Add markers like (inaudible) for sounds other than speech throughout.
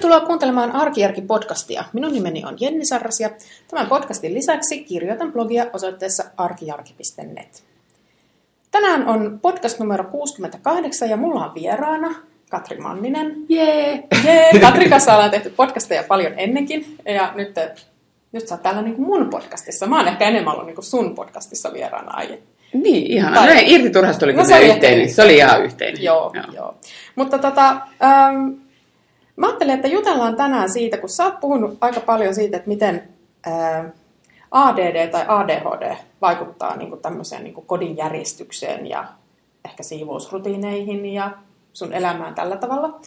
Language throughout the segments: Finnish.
Tervetuloa kuuntelemaan Arkijärki-podcastia. Minun nimeni on Jenni Sarras ja tämän podcastin lisäksi kirjoitan blogia osoitteessa arkijarki.net. Tänään on podcast numero 68 ja mulla on vieraana Katri Manninen. Jee! Jee! Katri kanssa ollaan tehty podcasteja paljon ennenkin ja nyt, nyt sä oot täällä niin kuin mun podcastissa. Mä oon ehkä enemmän ollut niin kuin sun podcastissa vieraana aiemmin. Niin, ihan. Tai... No, irti turhasta oli no, se oli yhteinen. Se oli ihan yhteinen. Joo, joo. joo. Mutta tota, ähm, mä ajattelin, että jutellaan tänään siitä, kun sä oot puhunut aika paljon siitä, että miten äh, ADD tai ADHD vaikuttaa niin kuin tämmöiseen niin kuin kodin järjestykseen ja ehkä siivousrutiineihin ja sun elämään tällä tavalla.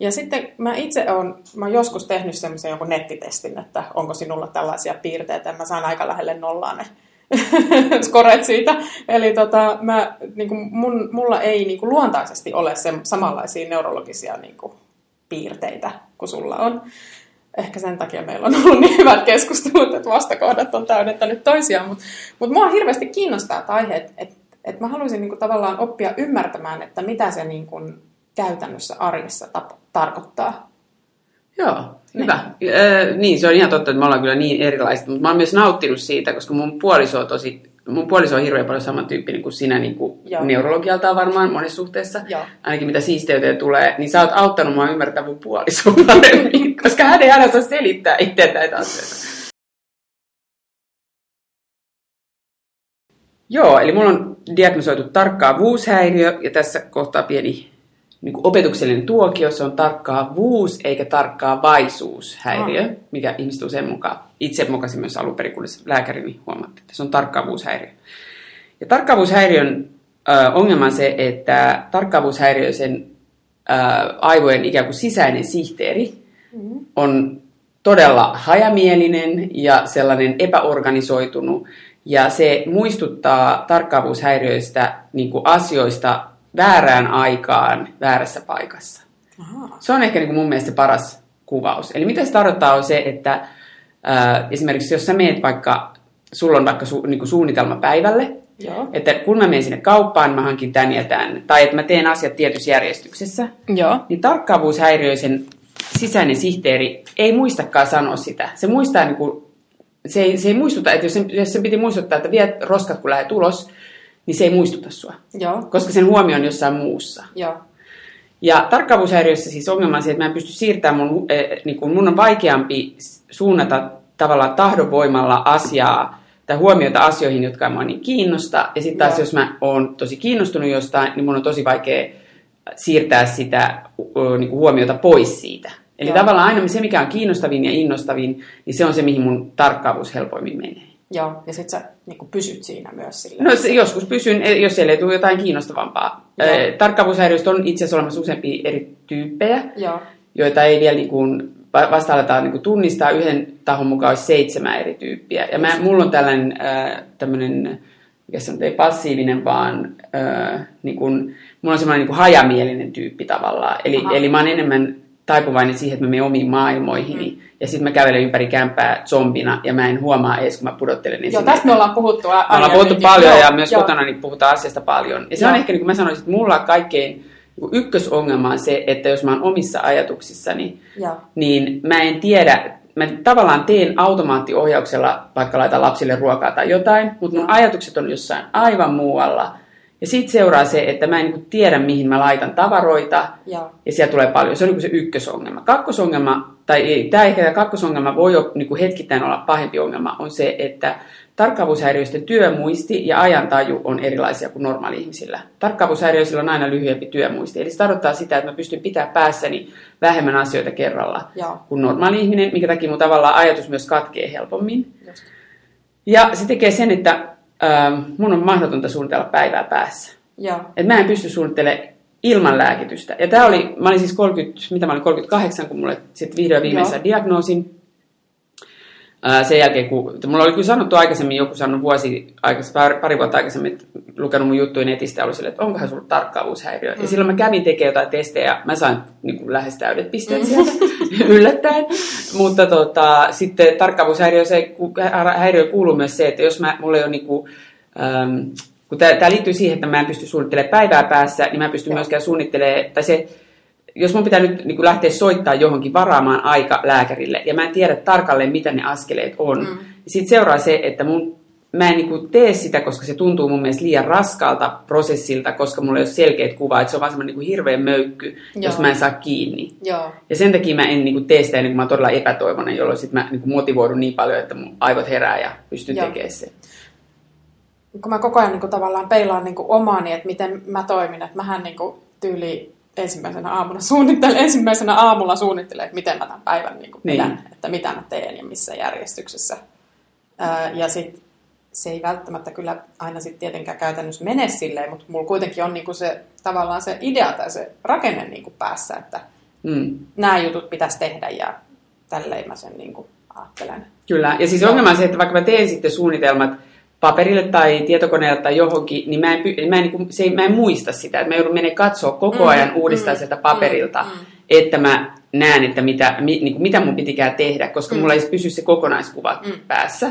Ja sitten mä itse olen, mä oon joskus tehnyt semmoisen jonkun nettitestin, että onko sinulla tällaisia piirteitä, ja mä saan aika lähelle nollaa ne (laughs) skoret siitä. Eli tota, mä, niin kuin mun, mulla ei niin kuin luontaisesti ole se, samanlaisia neurologisia niin kuin, piirteitä kuin sulla on. Ehkä sen takia meillä on ollut (laughs) niin hyvät keskustelut, että vastakohdat on täydentänyt toisiaan. Mutta mut mua hirveästi kiinnostaa tämä aihe, että et, et mä haluaisin niin kuin, tavallaan oppia ymmärtämään, että mitä se niin kuin, käytännössä arjessa tap- tarkoittaa. Joo, niin. hyvä. Äh, niin, se on ihan totta, että me ollaan kyllä niin erilaiset, mutta mä oon myös nauttinut siitä, koska mun puoliso on tosi, mun puoliso on hirveän paljon samantyyppinen kuin sinä niin kuin neurologialtaan varmaan monessa suhteessa, Joo. ainakin mitä siisteyteen tulee, niin sä oot auttanut mua ymmärtämään mun puolisoa paremmin, (laughs) koska hän ei aina osaa selittää itse näitä asioita. Joo, eli mulla on diagnosoitu tarkkaavuushäiriö ja tässä kohtaa pieni niin kuin opetuksellinen tuokio, se on tarkkaavuus eikä tarkkaavaisuushäiriö, oh. mikä ihmiset usein mukaan, itse mukasin myös alun perin, kun lääkärini huomatti, että se on tarkkaavuushäiriö. Ja tarkkaavuushäiriön äh, ongelma on se, että tarkkaavuushäiriö, sen äh, aivojen ikään kuin sisäinen sihteeri, mm-hmm. on todella hajamielinen ja sellainen epäorganisoitunut, ja se muistuttaa tarkkaavuushäiriöistä niin kuin asioista, väärään aikaan väärässä paikassa. Aha. Se on ehkä niin kuin mun mielestä paras kuvaus. Eli mitä se tarkoittaa on se, että äh, esimerkiksi jos sä meet vaikka, sulla on vaikka su, niin kuin suunnitelma päivälle, Joo. että kun mä menen sinne kauppaan, mä hankin tän ja tän, tai että mä teen asiat tietyssä järjestyksessä, Joo. niin tarkkaavuushäiriöisen sisäinen sihteeri ei muistakaan sanoa sitä. Se muistaa niin kuin, se ei, se ei muistuta, että jos sen, jos sen piti muistuttaa, että viet roskat kun lähdet ulos, niin se ei muistuta sua. Joo. Koska sen huomio on jossain muussa. Joo. Ja tarkkaavuushäiriössä siis ongelma on se, että mä en pysty siirtämään mun, eh, niin kun mun on vaikeampi suunnata tavallaan tahdonvoimalla asiaa tai huomiota asioihin, jotka mä niin kiinnosta. Ja sitten taas Joo. jos mä oon tosi kiinnostunut jostain, niin mun on tosi vaikea siirtää sitä niin kuin huomiota pois siitä. Eli Joo. tavallaan aina se, mikä on kiinnostavin ja innostavin, niin se on se, mihin mun tarkkaavuus helpoimmin menee. Joo, ja sitten sä niin pysyt siinä myös sillä. No se, joskus pysyn, eh, jos siellä ei tule jotain kiinnostavampaa. Äh, Tarkkaavuushäiriöistä on itse asiassa olemassa useampia eri tyyppejä, Joo. joita ei vielä niin kuin, vasta aletaan niin tunnistaa. Yhden tahon mukaan olisi seitsemän eri tyyppiä. Ja mä, mulla on tällainen äh, tämmöinen, mikä se ei passiivinen, vaan äh, niin kuin, mulla on semmoinen niin hajamielinen tyyppi tavallaan. Eli, eli mä oon enemmän taipuvainen siihen, että mä menen omiin maailmoihini. Mm. Ja sitten mä kävelen ympäri kämpää zombina ja mä en huomaa edes, kun mä pudottelen. Niin joo, tästä me ollaan puhuttu Me ollaan puhuttu paljon joo, ja myös joo. kotona niin puhutaan asiasta paljon. Ja se joo. on ehkä, niin kuin mä sanoisin, että mulla kaikkein niin ykkösongelma on se, että jos mä oon omissa ajatuksissani, joo. niin mä en tiedä, mä tavallaan teen automaattiohjauksella, vaikka laitan lapsille ruokaa tai jotain, mutta mun ajatukset on jossain aivan muualla. Ja siitä seuraa se, että mä en niin tiedä, mihin mä laitan tavaroita, Joo. ja siellä tulee paljon. Se on niin se ykkösongelma. Kakkosongelma, tai tämä ehkä tämä kakkosongelma voi jo niin hetkittäin olla pahempi ongelma, on se, että tarkkaavuushäiriöisten työmuisti ja ajantaju on erilaisia kuin normaali-ihmisillä. Tarkkaavuushäiriöisillä on aina lyhyempi työmuisti, eli se tarkoittaa sitä, että mä pystyn pitämään päässäni vähemmän asioita kerralla Joo. kuin normaali-ihminen, minkä takia mun tavallaan ajatus myös katkee helpommin. Just. Ja se tekee sen, että ähm, mun on mahdotonta suunnitella päivää päässä. Joo. Et mä en pysty suunnittelemaan ilman lääkitystä. Ja tää oli, mä olin siis 30, mitä mä olin 38, kun mulle sitten vihdoin viimeisen diagnoosin. Ää, sen jälkeen, kun mulla oli kyllä sanottu aikaisemmin, joku sanonut vuosi aikaisemmin, pari vuotta aikaisemmin, lukenut mun juttuja netistä ja oli sille, että onkohan sulla tarkkaavuushäiriö. Mm. Ja silloin mä kävin tekemään jotain testejä, mä sain niin kuin, lähes täydet pisteet sieltä (laughs) yllättäen. Mutta tota, sitten tarkkaavuushäiriö se, häiriö kuuluu myös se, että jos mä, mulla ei ole niin kuin, ähm, kun tämä liittyy siihen, että mä en pysty suunnittelemaan päivää päässä, niin mä en pysty Joo. myöskään suunnittelemaan, tai se, jos mun pitää nyt niin kuin lähteä soittaa johonkin varaamaan aika lääkärille, ja mä en tiedä tarkalleen, mitä ne askeleet on, mm. niin sitten seuraa se, että mun, mä en niin kuin tee sitä, koska se tuntuu mun mielestä liian raskaalta prosessilta, koska mulla ei ole selkeät kuva, että se on vaan semmoinen niin hirveä möykky, Joo. jos mä en saa kiinni. Joo. Ja sen takia mä en niin kuin tee sitä ennen kuin mä oon todella epätoivoinen, jolloin sit mä niin kuin motivoidun niin paljon, että mun aivot herää ja pystyn Joo. tekemään sen. kun mä koko ajan niin kuin, tavallaan peilaan niin kuin, omaani, että miten mä toimin, että mähän niin kuin, tyyli ensimmäisenä aamuna suunnittelen, (laughs) ensimmäisenä aamulla suunnittelen, että miten mä tämän päivän niin kuin, Niin. pidän, että mitä mä teen ja missä järjestyksessä. Ää, ja sitten se ei välttämättä kyllä aina sitten tietenkään käytännössä mene silleen, mutta mulla kuitenkin on niin kuin se, tavallaan se idea tai se rakenne niin kuin päässä, että Mm. nämä jutut pitäisi tehdä ja tälleen mä sen niin kuin ajattelen. Kyllä, ja siis ongelma on se, että vaikka mä teen sitten suunnitelmat paperille tai tietokoneelle tai johonkin, niin mä en, mä en, niin se mä en muista sitä, että mä joudun menemään katsoa koko Mm, ajan uudestaan mm, sieltä paperilta, mm, mm. että mä näen, että mitä, mi, niin kuin, mitä mun pitikään tehdä, koska Mm. mulla ei pysy se kokonaiskuva Mm. päässä.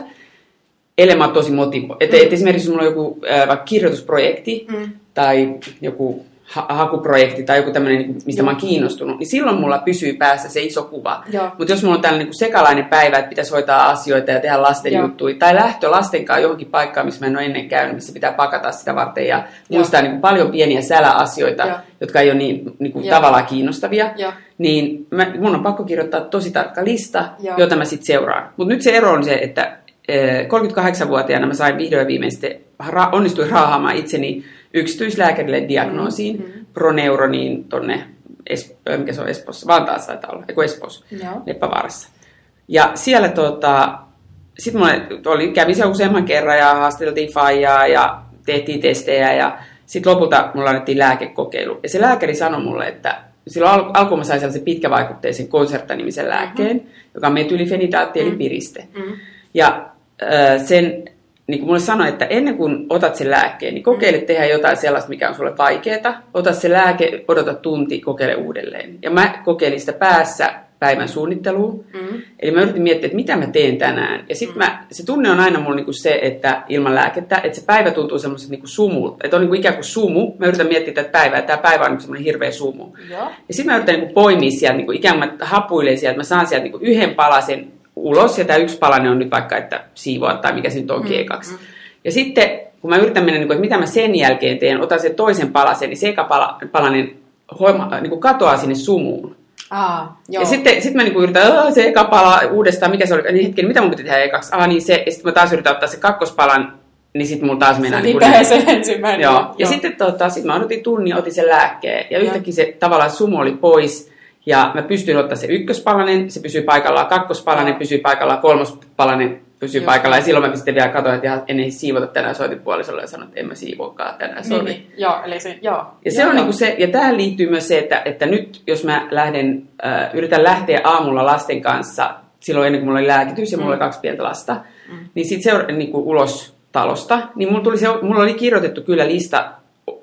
Ellei mä tosi motivo. Että Mm. et esimerkiksi jos mulla on joku äh, vaikka kirjoitusprojekti Mm. tai joku ha- hakuprojekti tai joku tämmöinen, niin mistä mä oon kiinnostunut, niin silloin mulla pysyy päässä se iso kuva. Mutta jos mulla on tällainen niin sekalainen päivä, että pitäisi hoitaa asioita ja tehdä lasten Joo. juttuja, tai lähtö lasten kanssa johonkin paikkaan, missä mä en ole ennen käynyt, missä pitää pakata sitä varten ja muistaa niin kuin paljon pieniä säläasioita, Joo. jotka ei ole niin, niin kuin tavallaan kiinnostavia, Joo. niin mä, mun on pakko kirjoittaa tosi tarkka lista, Joo. jota mä sitten seuraan. Mutta nyt se ero on se, että eh, 38-vuotiaana mä sain vihdoin ja viimein sitten, onnistuin raahaamaan itseni yksityislääkärille diagnoosiin, Mm, mm. proneuroniin tonne, es, ö, mikä se on Espoossa, Vantaassa taitaa olla, eikö Espoossa, Joo. Leppävaarassa. Ja siellä tota, sit mulla oli, kävin siellä useamman kerran ja haastateltiin faijaa ja tehtiin testejä ja sitten lopulta mulla annettiin lääkekokeilu. Ja se lääkäri sanoi mulle, että silloin al- alkuun mä sain sellaisen pitkävaikutteisen Concerta-nimisen lääkkeen, mm-hmm. joka on metylfenidaatti eli Mm. piriste. Mm. Ja äh, sen, niin kuin mulle sanoi, että ennen kuin otat sen lääkkeen, niin kokeile Mm. tehdä jotain sellaista, mikä on sulle vaikeaa. Ota se lääke, odota tunti, kokeile uudelleen. Ja mä kokeilin sitä päässä päivän suunnitteluun. Mm. Eli mä yritin miettiä, että mitä mä teen tänään. Ja sitten mä, se tunne on aina mulla niinku se, että ilman lääkettä, että se päivä tuntuu semmoiselta niinku sumulta. Että on niinku ikään kuin sumu. Mä yritän miettiä tätä päivää, että tämä päivä on niinku semmoinen hirveä sumu. Joo. Ja sitten mä yritän niinku poimia sieltä, niinku ikään kuin mä hapuilen sieltä, mä saan sieltä niinku yhden palasen ulos, ja tämä yksi palanen on nyt vaikka, että siivoa tai mikä se nyt onkin Mm, ekaksi. mm. Ja sitten, kun mä yritän mennä, niinku, että mitä mä sen jälkeen teen, otan sen toisen palasen, niin se eka pala, palanen hoima, niinku katoaa sinne sumuun. Aa, joo. Ja sitten sit mä niinku yritän, "Aa, se eka pala uudestaan, mikä se oli, niin hetken, mitä mun piti tehdä ekaksi? Ah, niin se, ja sitten mä taas yritän ottaa se kakkospalan, niin sitten mulla taas se mennään niinku vipee näin. se ensimmäinen. Joo. Ja sitten tota, sit mä odotin tunnin, otin sen lääkkeen, ja yhtäkkiä se tavallaan sumu oli pois, ja mä pystyin ottaa se ykköspalanen, se pysyy paikallaan, kakkospalanen pysyy paikallaan, kolmospalanen pysyy Just paikallaan, ja niin. silloin mä sitten vielä katsoin, että ihan ennen siivota tänään soitin puolisolle ja sanoin, että en mä siivoakaan tänään, niin, sori. niin, joo, eli se, joo. Ja se joo, on joo. niinku se, ja tähän liittyy myös se, että, että nyt jos mä lähden, äh, yritän lähteä aamulla lasten kanssa, silloin ennen kuin mulla oli lääkitys ja mulla Mm. oli kaksi pientä lasta, mm. niin sitten se niin kuin ulos talosta, niin mulla, tuli se, mulla oli kirjoitettu kyllä lista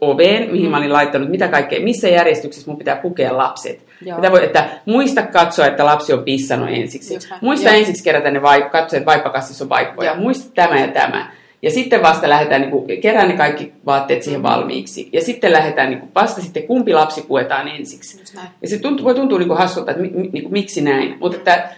oveen, mihin Mm. mä olin laittanut mitä kaikkea, missä järjestyksessä mun pitää pukea lapset. Joo. Mitä voi, että muista katsoa, että lapsi on pissannut ensiksi. Just. Muista Joo. ensiksi kerätä ne vaip, katsoa, että vaippakassissa on vaippoja. Joo. Muista tämä ja tämä. Ja sitten vasta lähdetään, niin kuin, kerään ne kaikki vaatteet siihen valmiiksi. Ja sitten lähdetään, niin kuin, vasta sitten kumpi lapsi puetaan ensiksi. Ja se tuntuu, voi tuntua niin kuin hassulta, että mi, mi, niin kuin, miksi näin. Mutta että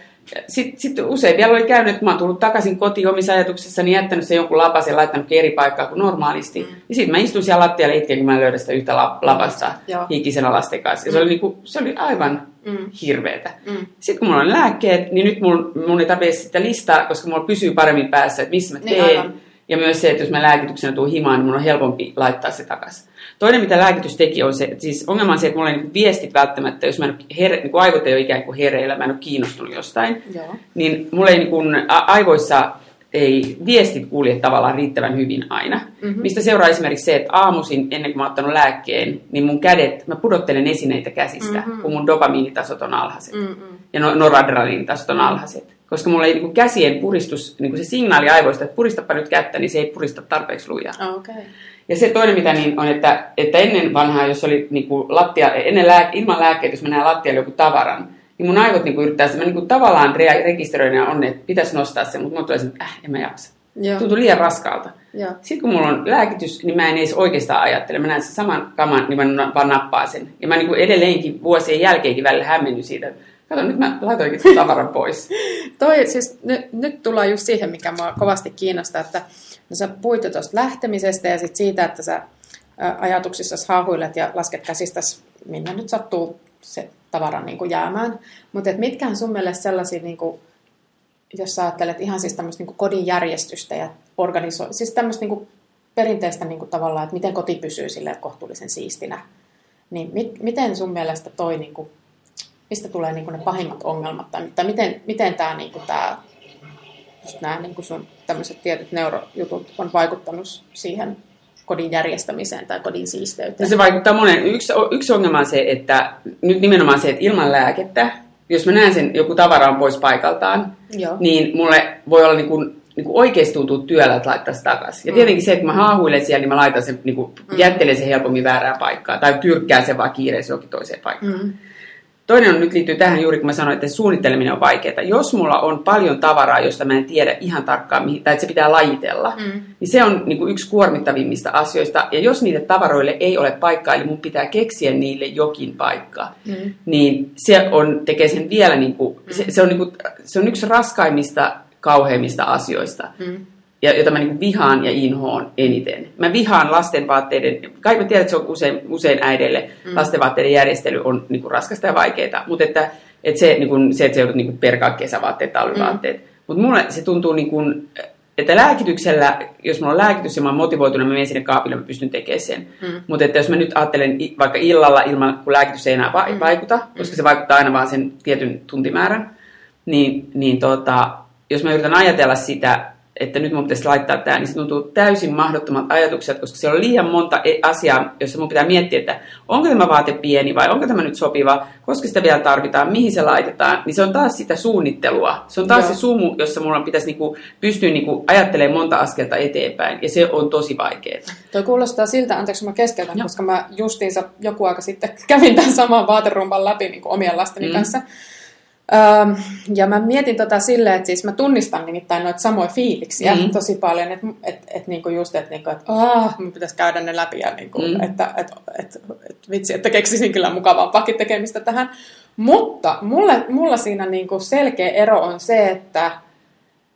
sitten sit usein vielä oli käynyt, että mä oon tullut takaisin kotiin omissa ajatuksissani, jättänyt sen jonkun lapasen, laittanut eri paikkaa kuin normaalisti. Mm. Ja sitten mä istuin siellä lattialla itken, kun mä en löydä sitä yhtä la- lapasta Joo. hikisenä lasten kanssa. Ja se oli, niin kuin, se oli aivan Mm. hirveetä. Mm. Sitten kun mulla on lääkkeet, niin nyt mun, mun ei tarvitse sitä listaa, koska mulla pysyy paremmin päässä, että missä mä Niin, teen. aivan. Ja myös se, että jos mä lääkityksenä tuun himaan, niin mun on helpompi laittaa se takaisin. Toinen, mitä lääkitys teki, on se, että siis ongelma on se, että mulla ei niin viestit välttämättä, jos mä en here, niin kuin aivot ei ole ikään kuin hereillä, mä en ole kiinnostunut jostain, Joo. niin mulla ei niin kuin, a- aivoissa ei viestit kulje tavallaan riittävän hyvin aina. Mhm. Mm-hmm. Mistä seuraa esimerkiksi se, että aamuisin ennen kuin mä oon ottanut lääkkeen, niin mun kädet, mä pudottelen esineitä käsistä, Mhm. mm-hmm. kun mun dopamiinitasot on alhaiset Mm, mm. ja no- noradrenaliinitasot on alhaiset. Koska mulla ei niin kuin käsien puristus, niin kuin se signaali aivoista, että puristapa nyt kättä, niin se ei purista tarpeeksi lujaa. Okei. Okay. Ja se toinen, mitä niin on, että, että ennen vanhaa, jos oli niin kuin lattia, ennen lää, ilman lääkkeitä, jos mä näen lattialle joku tavaran, niin mun aivot niin kuin yrittää, mä niin kuin tavallaan re- rekisteröin ja on, että pitäisi nostaa se, mutta mun tulee se, että äh, en mä jaksa. Joo. Tuntuu liian raskaalta. Joo. Sitten kun mulla on lääkitys, niin mä en edes oikeastaan ajattele. Mä näen sen saman kaman, niin mä vaan nappaan sen. Ja mä niin kuin edelleenkin vuosien jälkeenkin välillä hämmennyt siitä. Kato, nyt mä laitoinkin sen tavaran pois. (laughs) Toi, siis nyt, nyt tullaan just siihen, mikä mua kovasti kiinnostaa, että no sä puhuit tuosta lähtemisestä ja sit siitä, että sä ajatuksissa haahuilet ja lasket käsistäsi, minne nyt sattuu se tavara niin kuin jäämään. Mutta mitkä on sun mielestä sellaisia, niin kuin, jos sä ajattelet ihan siis tämmöistä niin kodin järjestystä ja organisoi, siis tämmöistä niin perinteistä niin kuin tavallaan, että miten koti pysyy sille kohtuullisen siistinä, niin mit, miten sun mielestä toi, niin kuin, mistä tulee niin kuin ne pahimmat ongelmat, tai, tai miten, miten tämä, niin kuin tämä just nämä niin kuin sun tämmöiset tietyt neurojutut on vaikuttanut siihen kodin järjestämiseen tai kodin siisteyteen? se vaikuttaa monen. Yksi, yksi ongelma on se, että nyt nimenomaan se, että ilman lääkettä, jos mä näen sen, joku tavara on pois paikaltaan, Joo. niin mulle voi olla niin kuin, niin kuin oikeasti tuntuu työllä, että laittaa se takaisin. Ja tietenkin se, että mä haahuilen siellä, niin mä laitan sen, niin kuin, jättelen sen helpommin väärään paikkaan. Tai tyrkkään sen vaan kiireessä johonkin toiseen paikkaan. Mm. Toinen on nyt liittyy tähän juuri, kun mä sanoin, että suunnitteleminen on vaikeaa. Jos mulla on paljon tavaraa, josta mä en tiedä ihan tarkkaan, mihin, tai että se pitää lajitella, Mm. niin se on niin kuin yksi kuormittavimmista asioista. Ja jos niille tavaroille ei ole paikkaa, eli mun pitää keksiä niille jokin paikka, Mm. niin se on, tekee sen vielä, niin kuin, se, se, on niin kuin, se on yksi raskaimmista, kauheimmista asioista, Mm. Ja, jota mä niin vihaan ja inhoon eniten. Mä vihaan lastenvaatteiden, kai mä tiedän, että se on usein, usein äideille, mm. lastenvaatteiden järjestely on niin kuin raskasta ja vaikeaa, mutta että, että se, niin kuin, se, että se joudut niin kuin perkaa kesävaatteet, talvivaatteet. Mm. Mutta mulle se tuntuu niin kuin, että lääkityksellä, jos mulla on lääkitys ja mä oon motivoitunut, mä menen sinne kaapille, mä pystyn tekemään sen. Mm. Mutta että jos mä nyt ajattelen vaikka illalla ilman, kun lääkitys ei enää va- Mm. vaikuta, koska se vaikuttaa aina vaan sen tietyn tuntimäärän, niin, niin tota, jos mä yritän ajatella sitä, että nyt mun pitäisi laittaa tämä, niin se tuntuu täysin mahdottomat ajatukset, koska siellä on liian monta e- asiaa, jossa mun pitää miettiä, että onko tämä vaate pieni vai onko tämä nyt sopiva, koska sitä vielä tarvitaan, mihin se laitetaan, niin se on taas sitä suunnittelua. Se on taas Joo. se sumu, jossa mulla pitäisi niinku pystyä niinku ajattelemaan monta askelta eteenpäin, ja se on tosi vaikeaa. Toi kuulostaa siltä, anteeksi mä keskeytän, Joo. koska mä justiinsa joku aika sitten (laughs) kävin tämän saman vaaterumpan läpi niin omien lasteni mm. kanssa. Ja mä mietin tota silleen, että siis mä tunnistan nimittäin noita samoja fiiliksiä Mm. tosi paljon, että et, et, niinku just, että niinku, et, aah, mun pitäisi käydä ne läpi ja niinku, Mm. että et, et, et, vitsi, että keksisin kyllä mukavampaakin tekemistä tähän. Mutta mulle, mulla siinä niinku selkeä ero on se, että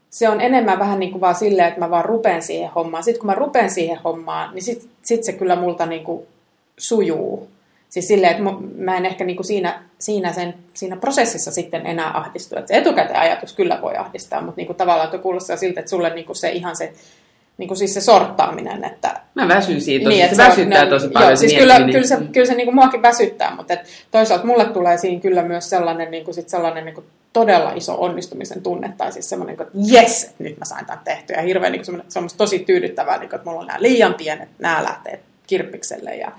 se on enemmän vähän niin kuin vaan silleen, että mä vaan rupen siihen hommaan. Sitten kun mä rupen siihen hommaan, niin sit, sit se kyllä multa niin kuin sujuu. Siis silleen, että mä en ehkä niin kuin siinä, siinä, sen, siinä prosessissa sitten enää ahdistu. Että se etukäteen ajatus kyllä voi ahdistaa, mutta niin kuin tavallaan tuo kuulostaa siltä, että sulle niin kuin se ihan se, niin kuin siis se sorttaaminen, että Mä väsyn siitä tosi, että se on- väsyttää ne- tosi paljon. Joo, se siis kyllä, miettiminen. kyllä se, kyllä se niin kuin muakin väsyttää, mutta et toisaalta mulle tulee siinä kyllä myös sellainen, niin kuin sit sellainen niin kuin todella iso onnistumisen tunne, tai siis semmoinen, että jes, että nyt mä sain tämän tehtyä, ja hirveän niin kuin semmoista tosi tyydyttävää, niin kuin, että mulla on nämä liian pienet, nämä lähtee kirppikselle, ja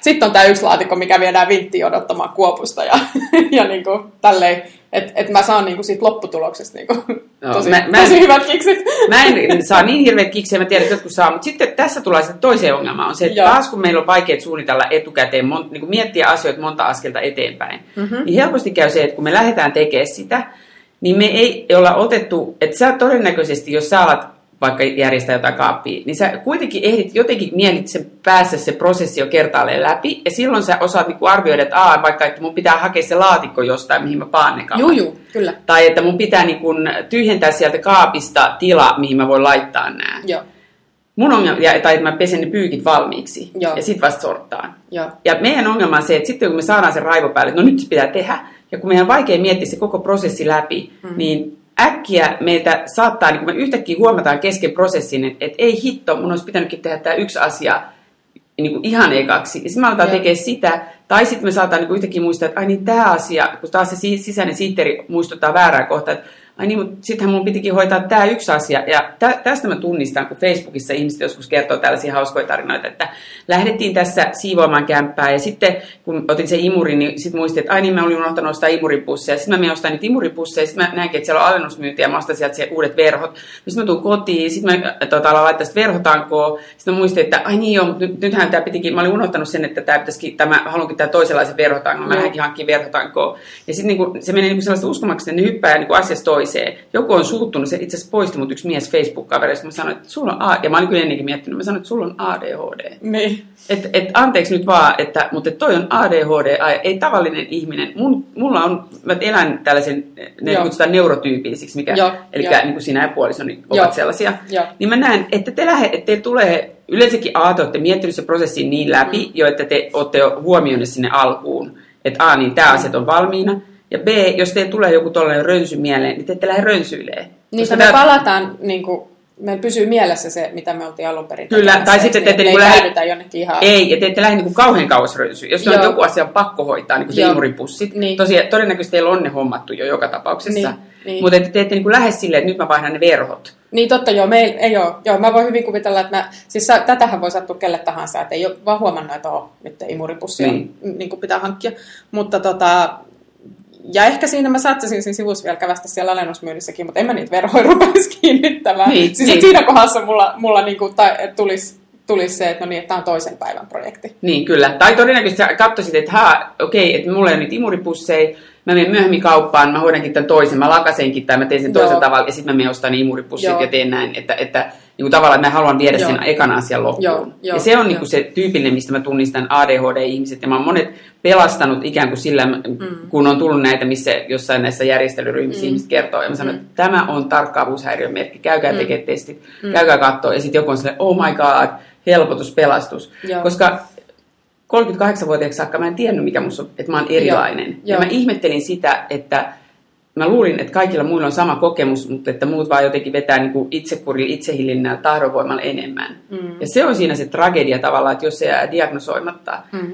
sitten on tämä yksi laatikko, mikä viedään vinttiin odottamaan kuopusta, ja, (laughs) ja niin kuin, tälleen, että et mä saan niin kuin siitä lopputuloksesta niin kuin, Joo, tosi, mä- mä en- tosi hyvät kiksit. Mä en saa niin hirveät kiksiä, mä tiedän, että jotkut saa, mutta sitten tässä tulee sitten toiseen ongelmaan, on se, että Joo. taas kun meillä on vaikea suunnitella etukäteen, mon, niin kuin miettiä asioita monta askelta eteenpäin, mm-hmm. niin helposti käy se, että kun me lähdetään tekemään sitä, niin me ei olla otettu, että sä todennäköisesti, jos sä alat vaikka järjestää jotain kaappia, niin sä kuitenkin ehdit jotenkin mielit sen päässä se prosessi jo kertaalleen läpi, ja silloin sä osaat niinku arvioida, että Aa, vaikka että mun pitää hakea se laatikko jostain, mihin mä paan ne. Juu, juu, kyllä. Tai että mun pitää niin kun tyhjentää sieltä kaapista tila, mihin mä voin laittaa nämä. Joo, Mun ongelma, ja, tai että mä pesen ne pyykit valmiiksi Joo. ja sit vasta sorttaan. joo. Ja meidän ongelma on se, että sitten kun me saadaan se raivo päälle, että no nyt se pitää tehdä, ja kun meidän on vaikea miettiä se koko prosessi läpi, mm. niin äkkiä meitä saattaa, niin kun me yhtäkkiä huomataan kesken prosessin, että, että ei hitto, mun olisi pitänytkin tehdä tämä yksi asia niin kuin ihan ekaksi. Ja sitten me aletaan tekemään sitä, tai sitten me saadaan niin yhtäkkiä muistaa, että ai niin tämä asia, kun taas se si- sisäinen sihteeri muistuttaa väärää kohtaa, että ai niin, mutta sittenhän mun pitikin hoitaa tämä yksi asia. Ja tä- tästä mä tunnistan, kun Facebookissa ihmiset joskus kertoo tällaisia hauskoja tarinoita, että lähdettiin tässä siivoamaan kämppää, ja sitten kun otin sen imurin, niin sitten muistin, että ai niin, mä olin unohtanut ostaa imuripusseja. Sitten mä menin ostaa niitä imuripusseja, ja sitten mä näinkin, että siellä on alennusmyyntiä, ja mä ostan sieltä se uudet verhot. Sitten mä tuun kotiin, sitten mä tota, alan laittaa sitä verhotankoa, sitten mä muistin, että ai niin joo, mutta nyt, nythän tämä pitikin, mä olin unohtanut sen, että tämä pitäisikin, tämä, haluankin tämä toisenlaisen verhotangon, mä lähdenkin hankkimaan verhotankoa. Ja sitten niin se menee niin sellaista uskomaksi, että ne hyppää niin asiasta toiseen. Toiseen. Joku on suuttunut, se itse asiassa poisti mut yksi mies Facebook-kaverista, mä sanoin, että sulla on A, ja mä olin kyllä ennenkin miettinyt, mä sanoin, että sulla on ADHD. Niin. Et, et, anteeksi nyt vaan, että, mutta toi on ADHD, ei tavallinen ihminen. Mun, mulla on, mä elän tällaisen, ne Joo. kutsutaan neurotyypillisiksi, mikä, Joo, eli joo. niin kuin sinä ja puolisoni Joo. ovat sellaisia. Joo. Niin mä näen, että te lähde, että teille tulee, yleensäkin A, te olette miettinyt se prosessin niin läpi, mm. jo että te olette jo huomioineet sinne alkuun, että A, niin tämä asiat on valmiina. Ja B, jos teille tulee joku tollainen rönsy mieleen, niin te ette lähde rönsyilee. Niin, me tää- palataan, niin kuin, meillä pysyy mielessä se, mitä me oltiin alun perin Kyllä, tekemässä, tai sitten te ette me niinku ei lähde- jonnekin ihan... Ei, ja te ette lähde niin kauhean kauas rönsyyn. Jos on joku asia on pakko hoitaa, niin kuin se imuripussit, Niin. tosiaan, todennäköisesti teillä on ne hommattu jo joka tapauksessa. Niin, niin. Mutta te ette niin lähde silleen, että nyt mä vaihdan ne verhot. Niin totta, joo, meil, ei ole. Joo, mä voin hyvin kuvitella, että mä, siis sä, tätähän voi sattua kelle tahansa, että ei ole vaan huomannut, että oo, nyt imuripussi Niin. on, niin kuin pitää hankkia. Mutta tota, ja ehkä siinä mä saattaisin siinä sivussa vielä kävästä siellä alennusmyynnissäkin, mutta en mä niitä verhoja rupeisi (laughs) kiinnittämään. Niin, siis niin. siinä kohdassa mulla, mulla niin tai, et tulisi, tulisi se, että no niin, että tämä on toisen päivän projekti. Niin, kyllä. Tai todennäköisesti sä katsoisit, että haa, okei, että mulla ei ole niitä imuripusseja, mä menen myöhemmin kauppaan, mä hoidankin tämän toisen, mä lakasenkin tai mä teen sen Joo. toisella tavalla, ja sitten mä menen ostan ne imuripussit Joo. ja teen näin, että, että niin kuin tavallaan että mä haluan viedä Joo. sen ekana asian loppuun. Joo, joo, ja se on niin kuin se tyypillinen, mistä mä tunnistan ADHD-ihmiset, ja mä oon monet pelastanut ikään kuin sillä, mm. kun on tullut näitä, missä jossain näissä järjestelyryhmissä mm. ihmiset kertoo, ja mä sanon, että tämä on tarkkaavuushäiriön merkki, käykää mm. tekemään testit, mm. käykää katsoa, ja sitten joku on silleen, oh my god, helpotus, pelastus. Joo. Koska 38-vuotiaaksi saakka mä en tiennyt, mikä musta on, että mä oon erilainen. Joo. Ja Joo. mä ihmettelin sitä, että mä luulin, että kaikilla muilla on sama kokemus, mutta että muut vaan jotenkin vetää niin kuin itsekurilla, itsehillinnällä, tahdonvoimalla enemmän. Mm. Ja se on siinä se tragedia tavallaan, että jos se jää diagnosoimatta. Mm.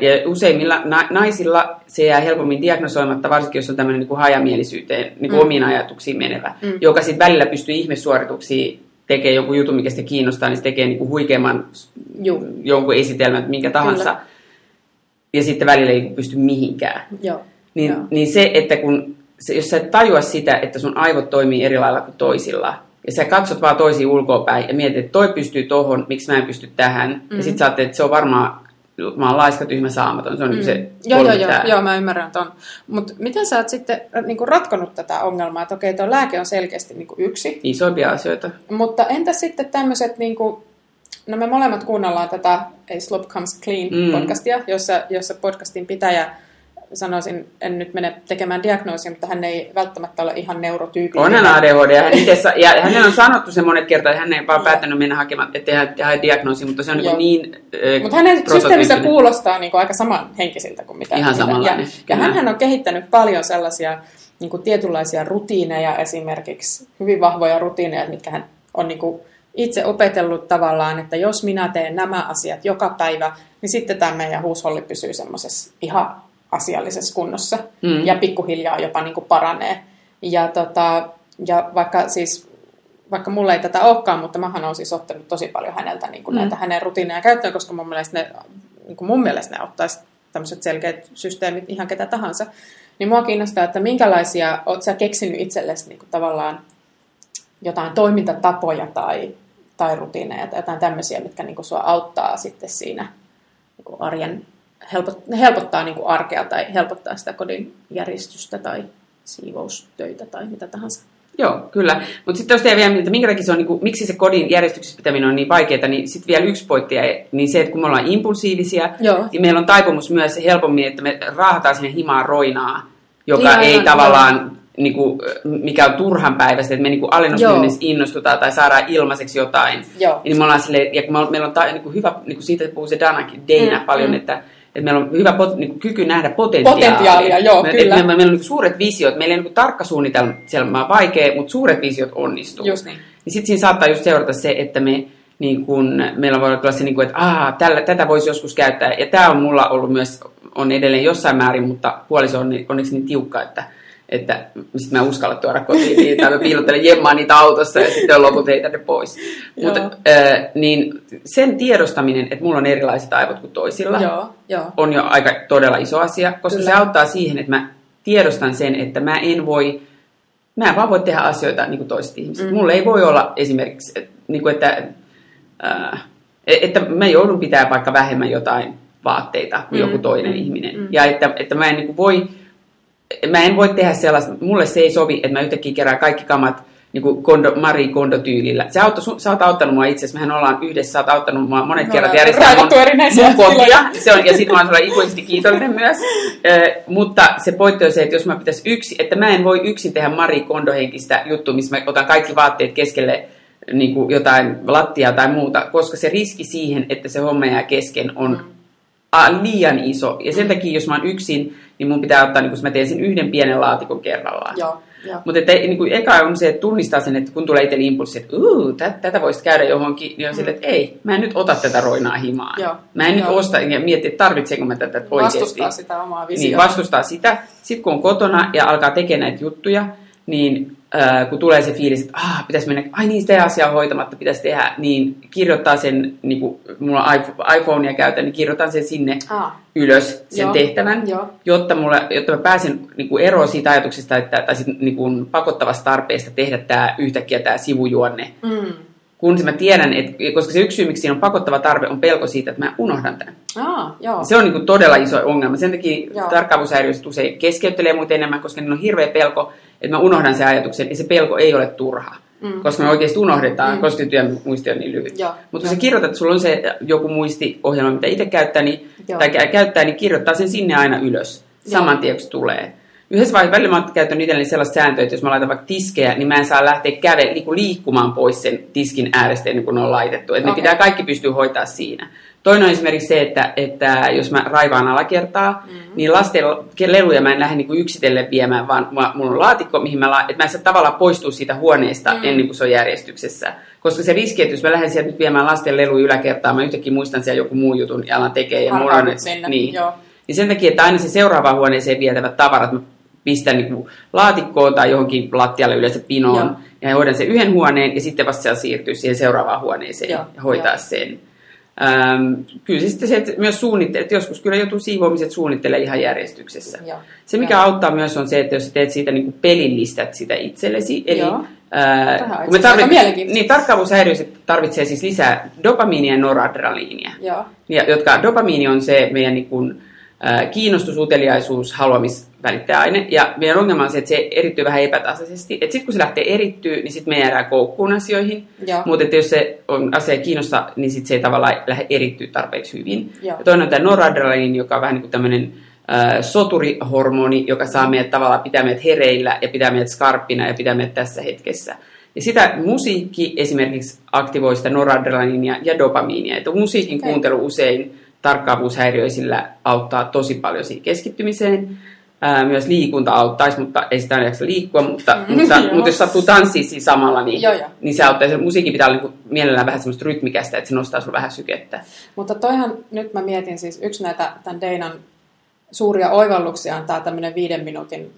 Ja useimmilla na- naisilla se jää helpommin diagnosoimatta, varsinkin jos on tämmöinen niin kuin hajamielisyyteen, niin kuin mm. omiin ajatuksiin menevä, mm. joka sitten välillä pystyy ihmissuorituksiin tekee joku jutun, mikä sitä kiinnostaa, niin se tekee niin kuin huikeamman Juu. jonkun esitelmän, minkä tahansa. Kyllä. Ja sitten välillä ei pysty mihinkään. Joo. Niin, Joo. niin se, että kun, se, jos sä et tajua sitä, että sun aivot toimii eri lailla kuin toisilla, ja sä katsot vaan toisiin ulkoapäin ja mietit, että toi pystyy tohon, miksi mä en pysty tähän, mm-hmm. ja sitten sä ajattelet, että se on varmaan, mä oon laiska, tyhmä, saamaton, se on mm-hmm. se Joo, joo, joo, joo, mä ymmärrän ton. Mutta miten sä oot sitten niin ratkonut tätä ongelmaa, että okei, tuo lääke on selkeästi niin yksi, Isompia asioita. mutta entä sitten tämmöiset, niin kuin, no me molemmat kuunnellaan tätä A Slop Comes Clean Mm. podcastia, jossa, jossa podcastin pitäjä sanoisin, en nyt mene tekemään diagnoosia, mutta hän ei välttämättä ole ihan neurotyypillinen. On hän ADHD, ja, hän itse, ja hänellä on sanottu se monet kertaa, että hän ei vaan päättänyt mennä hakemaan, ettei hän hae diagnoosi, mutta se on Joo. niin, äh, Mutta hänen systeeminsä prototyyppinen. kuulostaa niin kuin aika samanhenkisiltä kuin mitä. Ihan samanlainen, Ja, ja hän on kehittänyt paljon sellaisia niin kuin tietynlaisia rutiineja esimerkiksi, hyvin vahvoja rutiineja, mitkä hän on niin kuin itse opetellut tavallaan, että jos minä teen nämä asiat joka päivä, niin sitten tämä meidän huusholli pysyy semmoisessa ihan asiallisessa kunnossa Mm. ja pikkuhiljaa jopa niin kuin paranee. Ja, tota, ja vaikka siis vaikka mulla ei tätä olekaan, mutta mähän olen siis ottanut tosi paljon häneltä niin kuin mm. näitä hänen rutiineja käyttöön, koska mun mielestä ne, niin kuin mun mielestä ne ottaisi tämmöiset selkeät systeemit ihan ketä tahansa. Niin mua kiinnostaa, että minkälaisia, oot sä keksinyt itsellesi niin kuin tavallaan jotain toimintatapoja tai, tai rutiineja tai jotain tämmöisiä, mitkä niin kuin sua auttaa sitten siinä niin kuin arjen, helpot, helpottaa niin kuin arkea tai helpottaa sitä kodin järjestystä tai siivoustöitä tai mitä tahansa. Joo, kyllä. Mutta sitten jos vielä, että minkä takia se on, niin kuin, miksi se kodin järjestyksessä pitäminen on niin vaikeaa, niin sitten vielä yksi pointti, niin se, että kun me ollaan impulsiivisia, Joo. niin meillä on taipumus myös helpommin, että me raahataan sinne himaan roinaa, joka Niin, ei tavallaan, niin kuin, mikä on turhan päivästä, että me niin alennusmyynnissä innostutaan tai saadaan ilmaiseksi jotain. Joo. Niin me ollaan silleen, ja kun me meillä on ta, niin kuin hyvä, niin kuin siitä puhuu se Danakin, Dana Mm, paljon, mm. että että meillä on hyvä pot, niin kuin kyky nähdä potentiaalia. Potentiaalia, joo, me, kyllä. Me, me, meillä on niin suuret visiot, meillä ei niin tarkka suunnitelma on vaikea, mutta suuret visiot onnistuu. Just niin. Niin sitten siinä saattaa just seurata se, että me, niin kun, meillä voi olla se, niin kun, että Aa, tällä, tätä voisi joskus käyttää. Ja tämä on mulla ollut myös, on edelleen jossain määrin, mutta puoliso on onneksi niin tiukka, että, että sit mä en uskalla tuoda kotiin niitä, tai mä piilottelen jemmaa niitä autossa ja sitten loput heitä ne pois. Mutta äh, niin sen tiedostaminen, että mulla on erilaiset aivot kuin toisilla, Joo, joo. on jo aika todella iso asia, koska Kyllä. se auttaa siihen, että mä tiedostan sen, että mä en voi, mä en vaan voi tehdä asioita niin kuin toiset ihmiset. Mm. Mulla ei voi olla esimerkiksi, et- niin kuin, että, äh, että mä joudun pitää vaikka vähemmän jotain vaatteita kuin Mm, joku toinen mm, ihminen. mm. Ja että, että mä en niin kuin voi mä en voi tehdä sellaista, mulle se ei sovi, että mä yhtäkkiä kerään kaikki kamat niin kuin kondo, Marie Kondo-tyylillä. Se auttoi, sun- sä oot auttanut mua itse asiassa, mehän ollaan yhdessä, sä oot auttanut mua monet Me kerrat järjestää mun, mun kotia. Se on, ja sitten mä oon sulle ikuisesti kiitollinen myös. (laughs) Ö, mutta se pointti on se, että jos mä pitäisi yksi, että mä en voi yksin tehdä Marie Kondo-henkistä juttua, missä mä otan kaikki vaatteet keskelle niin kuin jotain lattiaa tai muuta, koska se riski siihen, että se homma jää kesken, on Mm. A, liian iso. Ja sen takia, jos mä oon yksin, niin mun pitää ottaa, niin kun mä teen sen yhden pienen laatikon kerrallaan. Joo. Mutta niin kuin eka on se, että tunnistaa sen, että kun tulee itselle impulssi, että Uu, tätä, tätä voisi käydä johonkin, niin on sille, että ei, mä en nyt ota tätä roinaa himaan. Mm. Joo, Mä en nyt joo. osta ja mieti, että tarvitsenko mä tätä oikeasti. Vastustaa sitä omaa Niin, visiota. vastustaa sitä. Sitten kun on kotona ja alkaa tekemään näitä juttuja, niin kun tulee se fiilis, että ah, pitäisi mennä, ai niin, sitä asiaa hoitamatta pitäisi tehdä, niin kirjoittaa sen, niin kuin mulla on iPhone- iPhonea käytän, niin kirjoitan sen sinne Ah, ylös, sen Joo, tehtävän, joo. jotta, mulle, jotta mä pääsen niin kuin eroon siitä ajatuksesta, että, tai sit, niin kuin pakottavasta tarpeesta tehdä tämä yhtäkkiä tämä sivujuonne. mm. Kun se mä tiedän, että, koska se yksi syy, miksi siinä on pakottava tarve, on pelko siitä, että mä unohdan tämän. ah, joo. Se on niin kuin todella iso ongelma. Sen takia tarkkaavuushäiriöiset usein keskeyttelee muuten enemmän, koska niillä on hirveä pelko, että mä unohdan sen ajatuksen, ja se pelko ei ole turha. Mm. Koska me oikeasti unohdetaan, Mm. koska työn muisti on niin lyhyt. Mutta kun sä kirjoitat, että sulla on se joku muistiohjelma, mitä itse käyttää, niin, Joo. tai kä- käyttää, niin kirjoittaa sen sinne aina ylös. Saman tien, kun tulee. Yhdessä vaiheessa välillä mä oon käyttänyt itselleni sellaista sääntöä, että jos mä laitan vaikka tiskejä, niin mä en saa lähteä käve, niin kuin liikkumaan pois sen tiskin äärestä ennen kuin ne on laitettu. Että ne Okei. pitää kaikki pystyä hoitaa siinä. Toinen on esimerkiksi se, että, että jos mä raivaan alakertaa, mm-hmm. niin lasten leluja mä en lähde niin yksitellen viemään, vaan mä- mulla on laatikko, mihin mä, la- että mä en saa tavallaan poistua siitä huoneesta Mm. mm. ennen kuin se on järjestyksessä. Koska se riski, että jos mä lähden sieltä nyt viemään lasten leluja yläkertaan, mä yhtäkkiä muistan siellä joku muu jutun ja alan tekee. Ja mulla on, niin. joo. niin sen takia, että aina se seuraavaan huoneeseen vietävät tavarat, mä pistän niin laatikkoon tai johonkin lattialle yleensä pinoon Joo. ja hoidan sen yhden huoneen ja sitten vasta siirtyy siihen seuraavaan huoneeseen Joo, ja hoitaa joo. sen. Ähm, kyllä se sitten se, että myös suunnittelee, että joskus kyllä joutuu siivoamiset suunnittelemaan ihan järjestyksessä. Joo, Se, mikä joo. auttaa myös on se, että jos teet siitä niin pelillistat sitä itsellesi, eli Joo. on kun me tarvit, niin tarkkaavuushäiriöiset tarvitsee siis lisää dopamiinia ja noradrenaliinia. Joo. Ja, jotka dopamiini on se meidän niin kuin, kiinnostus, uteliaisuus, haluamisvälittäjäaine. Ja meidän ongelma on se, että se erittyy vähän epätasaisesti. Että sitten kun se lähtee erittyy, niin sitten me jäädään koukkuun asioihin. Mutta jos se on asia kiinnosta, niin sitten se ei tavallaan lähde erittyä tarpeeksi hyvin. Joo. Ja toinen on tämä noradrenaliini, joka on vähän niin kuin tämmöinen soturihormoni, joka saa meidät tavallaan pitää meidät hereillä ja pitää meidät skarppina ja pitää meidät tässä hetkessä. Ja sitä musiikki esimerkiksi aktivoi sitä noradrenaliinia ja dopamiinia. Että musiikin Okei. kuuntelu usein tarkkaavuushäiriöisillä auttaa tosi paljon siihen keskittymiseen. Ää, myös liikunta auttaisi, mutta ei sitä aina jaksa liikkua, mutta, (laughs) mutta, Joo. mutta jos sattuu tanssiin siinä samalla, niin, Joo, joo. niin se auttaa. Se musiikin pitää olla niin mielellään vähän semmoista rytmikästä, että se nostaa sulla vähän sykettä. Mutta toihan, nyt mä mietin siis, yksi näitä tämän Deinan suuria oivalluksia on tämä tämmöinen viiden minuutin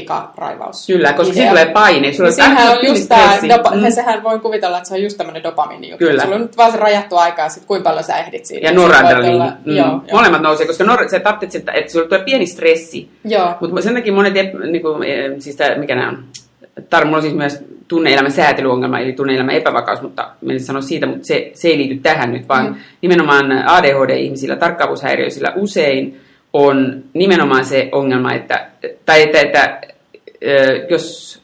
pikaraivaus. Kyllä, koska siinä tulee paine. Sulla Niin on just tämä, dopa, Mm. sehän voin kuvitella, että se on just tämmöinen dopamiini juttu. Kyllä. Sulla on nyt vaan se rajattu aika ja sitten kuinka paljon sä ehdit siinä. Ja noradrenaliini. Mm. Joo, joo. Molemmat nousee, koska nor- se tarvitset, että, että sulla tulee pieni stressi. Joo. Mutta sen takia monet, ep- niinku, eh, siis tää, mikä nämä on, Tar, mulla on siis myös tunne-elämän säätelyongelma, eli tunne-elämän epävakaus, mutta menisin sanoa siitä, mutta se, se ei liity tähän nyt, vaan Mm. nimenomaan ADHD-ihmisillä, tarkkaavuushäiriöisillä usein on nimenomaan se ongelma, että, tai että, että jos,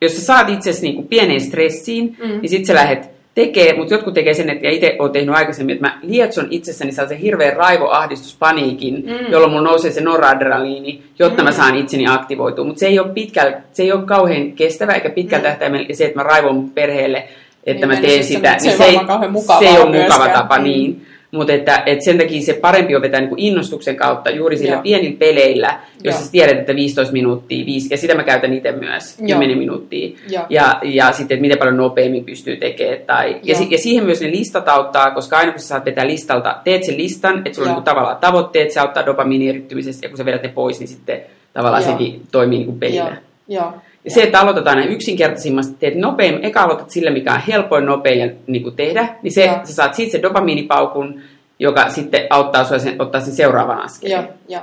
jos sä saat itsesi niinku pieneen stressiin, Mm. niin sit sä lähdet tekee, mutta jotkut tekee sen, että ja itse olen tehnyt aikaisemmin, että mä lietson itsessäni sellaisen hirveän raivoahdistuspaniikin, Mm. mm. jolloin mulla nousee se noradrenaliini, jotta Mm. mä saan itseni aktivoitua. Mutta se ei ole pitkällä, se ei ole kauhean kestävä eikä pitkällä Mm. tähtäimellä. Ja se, että mä raivon perheelle, että Niin, mä mä teen siis sitä, se niin se ei, se ei ole myöskään. mukava tapa, Mm. niin. Mutta että, että sen takia se parempi on vetää niin kuin innostuksen kautta juuri sillä Joo. pienillä peleillä, jos sä tiedät, että 15 minuuttia, 5, ja sitä mä käytän itse myös, Joo. 10 minuuttia. Joo. Ja, ja sitten, että miten paljon nopeammin pystyy tekemään. Tai, ja, si, ja siihen myös ne listat auttaa, koska aina kun sä saat vetää listalta, teet sen listan, että sulla on Joo. niin tavallaan tavoitteet, se auttaa dopamiinin erittymisessä, ja kun sä vedät ne pois, niin sitten tavallaan Joo. sekin toimii niin kuin pelinä. Joo. Joo. Ja se, että aloitetaan aina yksinkertaisimmasta, teet nopein, eka aloitat sillä, mikä on helpoin, nopein ja niin kuin tehdä, niin se, sä saat siitä sen dopamiinipaukun, joka sitten auttaa sinua sen, ottaa sen seuraavan askeleen. Joo, joo.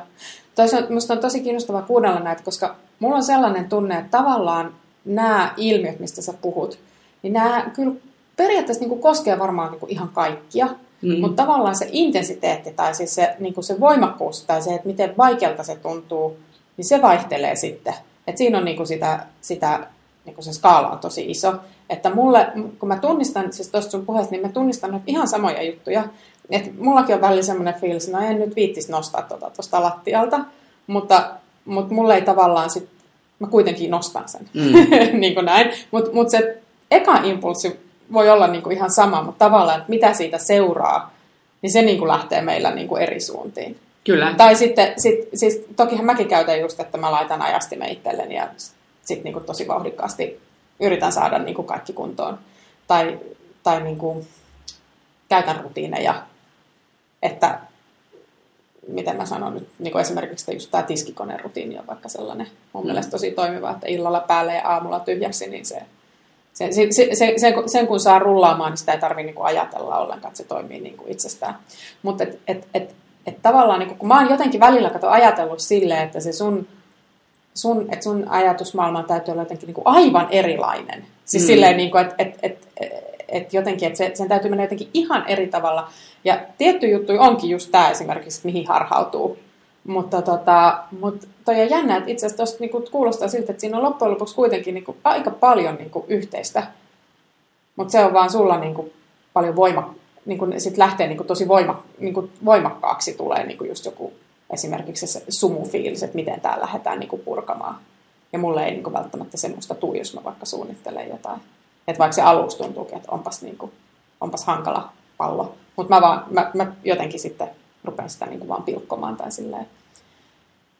Toisaalta minusta on tosi kiinnostavaa kuunnella näitä, koska mulla on sellainen tunne, että tavallaan nämä ilmiöt, mistä sä puhut, niin nämä kyllä periaatteessa niin kuin koskee varmaan niin kuin ihan kaikkia. Mm. mutta tavallaan se intensiteetti tai siis se, niin kuin se voimakkuus tai se, että miten vaikealta se tuntuu, niin se vaihtelee sitten. Et siinä on niinku sitä, sitä niinku se skaala on tosi iso. Että mulle, kun mä tunnistan, siis tuosta sun puheesta, niin mä tunnistan nyt ihan samoja juttuja. Et mullakin on välillä semmoinen fiilis, että no en nyt viittis nostaa tuota tuosta lattialta, mutta, mutta mulle ei tavallaan sit, mä kuitenkin nostan sen, mm. (laughs) niin kuin näin. Mutta mut se eka impulssi voi olla niin kuin ihan sama, mutta tavallaan, että mitä siitä seuraa, niin se niin kuin lähtee meillä niin kuin eri suuntiin. Kyllä. Tai sitten, sit, siis tokihan mäkin käytän just, että mä laitan ajastimen itselleni ja sitten niin kuin tosi vauhdikkaasti yritän saada niin kuin kaikki kuntoon. Tai, tai niin kuin käytän rutiineja, että miten mä sanon nyt, niin kuin esimerkiksi just tämä tiskikoneen on vaikka sellainen mun mm. mielestä tosi toimiva, että illalla päälle ja aamulla tyhjäksi, niin se, se, se, se, se, sen, sen kun saa rullaamaan, niin sitä ei tarvitse niin ajatella ollenkaan, että se toimii niin kuin itsestään. Mutta et, et, et, et tavallaan, niin kun mä oon jotenkin välillä kato ajatellut silleen, että se sun, sun, että sun ajatusmaailma täytyy olla jotenkin niin kuin aivan erilainen. Siis mm. silleen, niin kuin, että et, et, et jotenkin, että se, sen täytyy mennä jotenkin ihan eri tavalla. Ja tietty juttu onkin just tämä esimerkiksi, että mihin harhautuu. Mutta tota, mut toi on jännä, että itse asiassa niinku kuulostaa siltä, että siinä on loppujen lopuksi kuitenkin niinku aika paljon niinku yhteistä. Mutta se on vaan sulla niinku paljon voima, niinku, sit lähtee niinku tosi voima, niinku voimakkaaksi tulee niinku just joku esimerkiksi se sumufiilis, että miten tämä lähdetään niinku purkamaan. Ja mulle ei niinku välttämättä semmoista tuu, jos mä vaikka suunnittelen jotain. Että vaikka se aluksi tuntuu, että onpas, niinku, onpas hankala pallo. Mutta mä, vaan, mä, mä jotenkin sitten rupean sitä niinku vaan pilkkomaan tai silleen.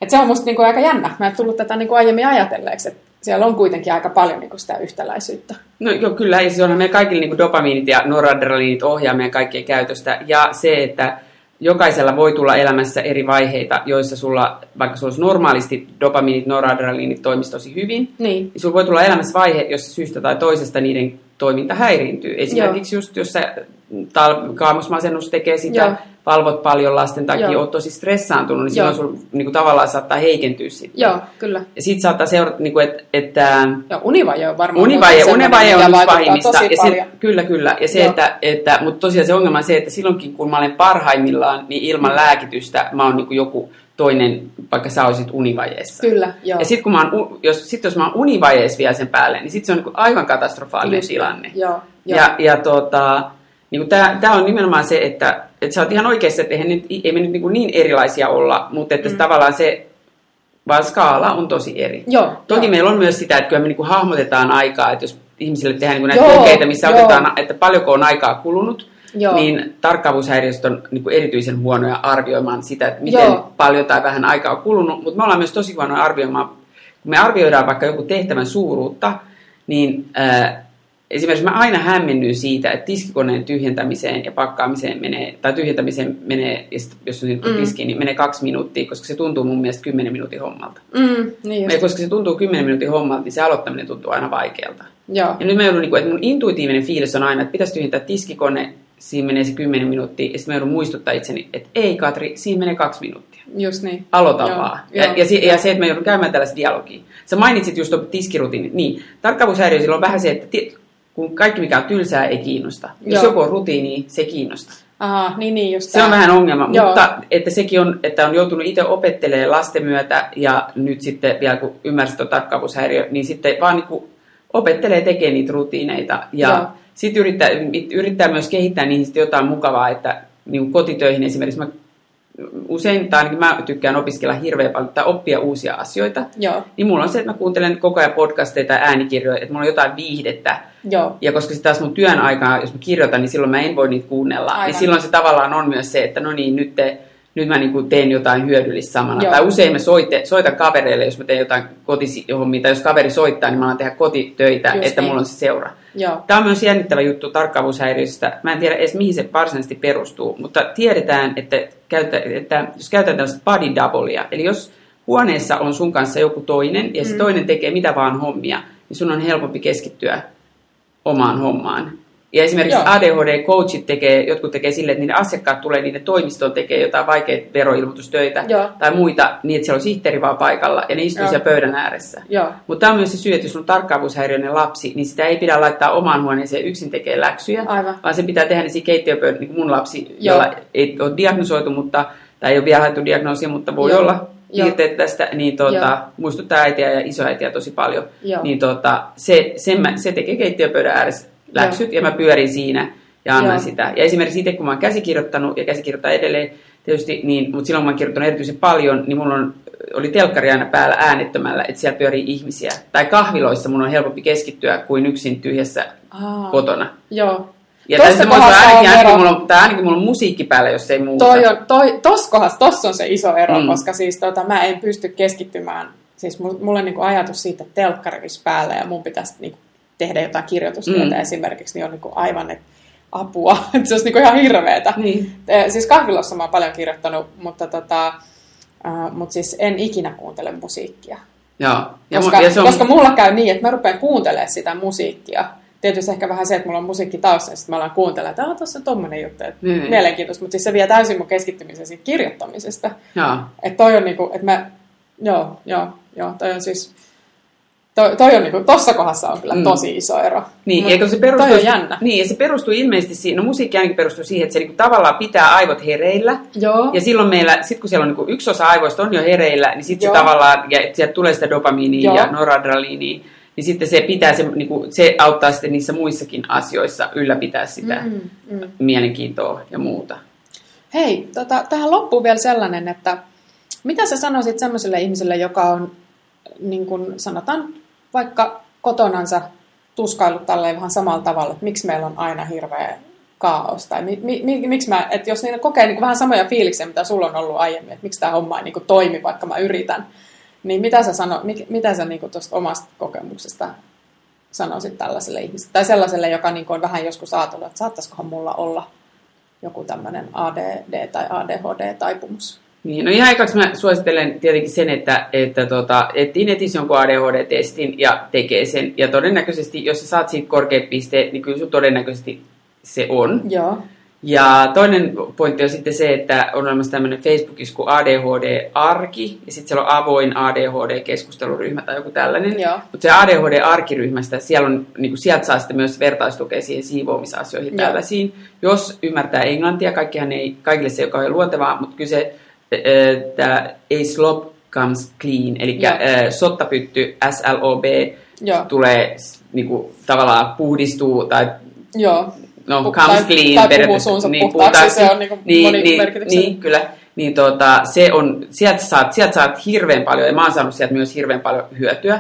Et se on musta niinku aika jännä. Mä en tullut tätä niinku aiemmin ajatelleeksi, että siellä on kuitenkin aika paljon niinku sitä yhtäläisyyttä. No joo, kyllä, ja siis onhan meidän kaikille niinku dopamiinit ja noradrenaliinit ohjaa meidän kaikkien käytöstä. Ja se, että jokaisella voi tulla elämässä eri vaiheita, joissa sulla, vaikka sulla olisi normaalisti dopamiinit, noradrenaliinit toimisi tosi hyvin, niin. niin sulla voi tulla elämässä vaihe, jossa syystä tai toisesta niiden toiminta häiriintyy. Esimerkiksi Joo. just, jos sä tal- kaamosmasennus tekee sitä, Joo. valvot paljon lasten takia, Joo. oot tosi stressaantunut, niin Joo. silloin sun niin kuin, tavallaan saattaa heikentyä sitten. Joo, kyllä. Ja sit saattaa seurata, niin kuin, että... että Joo, univaje on varmaan... Univaje, univaje on yksi pahimmista. Ja se, kyllä, kyllä. Ja se, että, että, mutta tosiaan se ongelma on se, että silloinkin kun mä olen parhaimmillaan, niin ilman mm. lääkitystä mä oon niin kuin joku toinen, vaikka sä olisit univajeessa. Kyllä, joo. Ja sitten kun mä oon, jos, sit jos mä oon univajeessa vielä sen päälle, niin sitten se on niin aivan katastrofaalinen Just, tilanne. Joo, joo. Ja, ja tota, niin tämä on nimenomaan se, että, että sä oot ihan oikeassa, että eihän nyt, ei me nyt niin, niin erilaisia olla, mutta että mm. tavallaan se vaan skaala on tosi eri. Joo, Toki joo. meillä on myös sitä, että kyllä me niin hahmotetaan aikaa, että jos ihmisille tehdään niin näitä kokeita, missä joo. otetaan, että paljonko on aikaa kulunut, Joo. niin tarkkaavuushäiriöstä on niin kuin erityisen huonoja arvioimaan sitä, että miten Joo. paljon tai vähän aikaa on kulunut, mutta me ollaan myös tosi huonoja arvioimaan, kun me arvioidaan vaikka joku tehtävän suuruutta, niin äh, esimerkiksi mä aina hämmennyin siitä, että tiskikoneen tyhjentämiseen ja pakkaamiseen menee, tai tyhjentämiseen menee, ja sit, jos on mm. tiski, niin menee kaksi minuuttia, koska se tuntuu mun mielestä kymmenen minuutin hommalta. Mm, niin ja koska se tuntuu kymmenen minuutin hommalta, niin se aloittaminen tuntuu aina vaikealta. Joo. Ja nyt mä joudun, niin kuin, että mun intuitiivinen fiilis on aina, että pitäisi tyhjentää tiskikone siinä menee se 10 minuuttia, ja sitten mä joudun muistuttaa itseni, että ei Katri, siinä menee kaksi minuuttia. Just niin. Aloita joo, vaan. Joo, ja, ja, se, ja se, että mä joudun käymään tällaista dialogia. Sä mainitsit just tuon tiskirutiini. Niin, tarkkaavuushäiriö sillä on vähän se, että kun kaikki mikä on tylsää ei kiinnosta. Jos joo. joku on rutiini, se kiinnostaa. Aha, niin, niin just Se tämä. on vähän ongelma, Joo. mutta että sekin on, että on joutunut itse opettelemaan lasten myötä ja nyt sitten vielä kun ymmärsit tuon tarkkaavuushäiriö, niin sitten vaan niin opettelee tekemään niitä rutiineita ja Joo sitten yrittää, yrittää myös kehittää niihin jotain mukavaa, että niin kotitöihin esimerkiksi mä usein, tai ainakin mä tykkään opiskella hirveän paljon tai oppia uusia asioita. Joo. Niin mulla on se, että mä kuuntelen koko ajan podcasteja tai äänikirjoja, että mulla on jotain viihdettä. Joo. Ja koska se taas mun työn aikaa, jos mä kirjoitan, niin silloin mä en voi niitä kuunnella. Aivan. Niin silloin se tavallaan on myös se, että no niin, nyt te, nyt mä niin teen jotain hyödyllistä samana. Joo. Tai usein mä soite, soitan kavereille, jos mä teen jotain kotihommia, tai jos kaveri soittaa, niin mä alan tehdä kotitöitä, Just että niin. mulla on se seura. Joo. Tämä on myös jännittävä juttu tarkkaavuushäiriöstä. Mä en tiedä edes mihin se varsinaisesti perustuu, mutta tiedetään, että, käytä, että jos käytetään tällaista body doublea, eli jos huoneessa on sun kanssa joku toinen, ja se mm. toinen tekee mitä vaan hommia, niin sun on helpompi keskittyä omaan hommaan. Ja esimerkiksi ADHD-coachit tekee, jotkut tekee silleen, että niiden asiakkaat tulee niiden toimistoon tekee jotain vaikeita veroilmoitustöitä Joo. tai muita, niin että siellä on sihteeri vaan paikalla ja ne istuu siellä pöydän ääressä. Mutta tämä on myös se syy, että jos on tarkkaavuushäiriöinen lapsi, niin sitä ei pidä laittaa omaan huoneeseen yksin tekee läksyjä, Aivan. vaan se pitää tehdä niin keittiöpöydän, niin kuin mun lapsi, Joo. jolla ei ole diagnosoitu, mutta tai ei ole vielä haettu diagnoosia, mutta voi Joo. olla Joo. piirteet tästä, niin tuota, Joo. muistuttaa äitiä ja isoäitiä tosi paljon. Joo. Niin tuota, se, sen mä, se tekee keittiöpöydän ääressä läksyt ja mä pyörin siinä ja annan Joo. sitä. Ja esimerkiksi itse kun mä oon käsikirjoittanut ja käsikirjoittaa edelleen tietysti, niin, mutta silloin kun mä oon kirjoittanut erityisen paljon, niin mulla on, oli telkkari aina päällä äänettömällä, että siellä pyörii ihmisiä. Tai kahviloissa mun on helpompi keskittyä kuin yksin tyhjässä Aa. kotona. Joo. Ja tässä mulla on ainakin, ainakin, mulla on, tai ainakin mulla on musiikki päällä, jos ei muuta. Toi on, toi, tos kohdassa, tossa on se iso ero, Mm. koska siis tota, mä en pysty keskittymään. Siis mulla, on niinku ajatus siitä, että telkkari päällä ja mun pitäisi niinku tehdä jotain kirjoitustyötä Mm. esimerkiksi, niin on niinku aivan et, apua. (laughs) Et se olisi niinku ihan hirveetä. Niin. Siis kahvilassa mä oon paljon kirjoittanut, mutta tota, äh, mut siis en ikinä kuuntele musiikkia. Joo. Ja, Koska, ja se on, koska mulla käy niin, että mä rupean kuuntelemaan sitä musiikkia. Tietysti ehkä vähän se, että mulla on musiikki taustalla, sitten mä alan kuuntelemaan, että "Aa, tuossa on tommonen juttu, että Niin. mielenkiintoista, mutta siis se vie täysin mun keskittymisen siitä kirjoittamisesta. Että toi on niinku, että mä, joo, joo, joo, toi on siis, toi, toi on niinku, tossa kohdassa on kyllä Mm. tosi iso ero. Niin, Mut eikö se perustuu, Toi on jännä. Niin, ja se perustuu ilmeisesti siihen, no musiikki ainakin perustuu siihen, että se niinku tavallaan pitää aivot hereillä. Joo. Ja silloin meillä, sit kun siellä on niinku yksi osa aivoista on jo hereillä, niin sitten se tavallaan, ja sieltä tulee sitä dopamiinia Joo. ja noradrenaliinia, niin sitten se pitää, se, niinku, se auttaa sitten niissä muissakin asioissa ylläpitää sitä Mm, mm. mielenkiintoa ja muuta. Hei, tota, tähän loppuu vielä sellainen, että mitä sä sanoisit semmoiselle ihmiselle, joka on, niin kuin sanotaan, vaikka kotonansa tuskaillut tälleen vähän samalla tavalla, että miksi meillä on aina hirveä kaos, tai mi, mi, mi, miksi mä, että jos niillä kokee niin kuin vähän samoja fiiliksiä, mitä sulla on ollut aiemmin, että miksi tämä homma ei niin kuin toimi, vaikka mä yritän, niin mitä sä, sano, mi, mitä sä niin tuosta omasta kokemuksesta sanoisit tällaiselle ihmiselle, tai sellaiselle, joka niin kuin on vähän joskus ajatellut, että saattaisikohan mulla olla joku tämmöinen ADD tai ADHD-taipumus. Niin, no ihan ekaksi mä suosittelen tietenkin sen, että, että tota, etsii netissä jonkun ADHD-testin ja tekee sen. Ja todennäköisesti, jos sä saat siitä korkeat pisteet, niin kyllä sun todennäköisesti se on. Joo. Ja toinen pointti on sitten se, että on olemassa tämmöinen Facebookissa kuin ADHD-arki, ja sitten siellä on avoin ADHD-keskusteluryhmä tai joku tällainen. Mutta se ADHD-arkiryhmästä, siellä on, niin kuin, sieltä saa sitten myös vertaistukea siihen siivoamisasioihin Joo. tällaisiin. Jos ymmärtää englantia, kaikkihan ei, kaikille se ei ole luontevaa, mutta kyllä se tämä A slop comes clean, eli sottapytty, SLOB, Joo. tulee niin kuin, tavallaan puhdistuu tai Joo. no, Pu- comes tai- clean tai puhuu suunsa puhtaaksi, se on niinku niin, niin, monimerkityksellinen. niin, kyllä. Niin tota, se on, sieltä saat, sieltä saat hirveän paljon, ja mä oon saanut sieltä myös hirveän paljon hyötyä.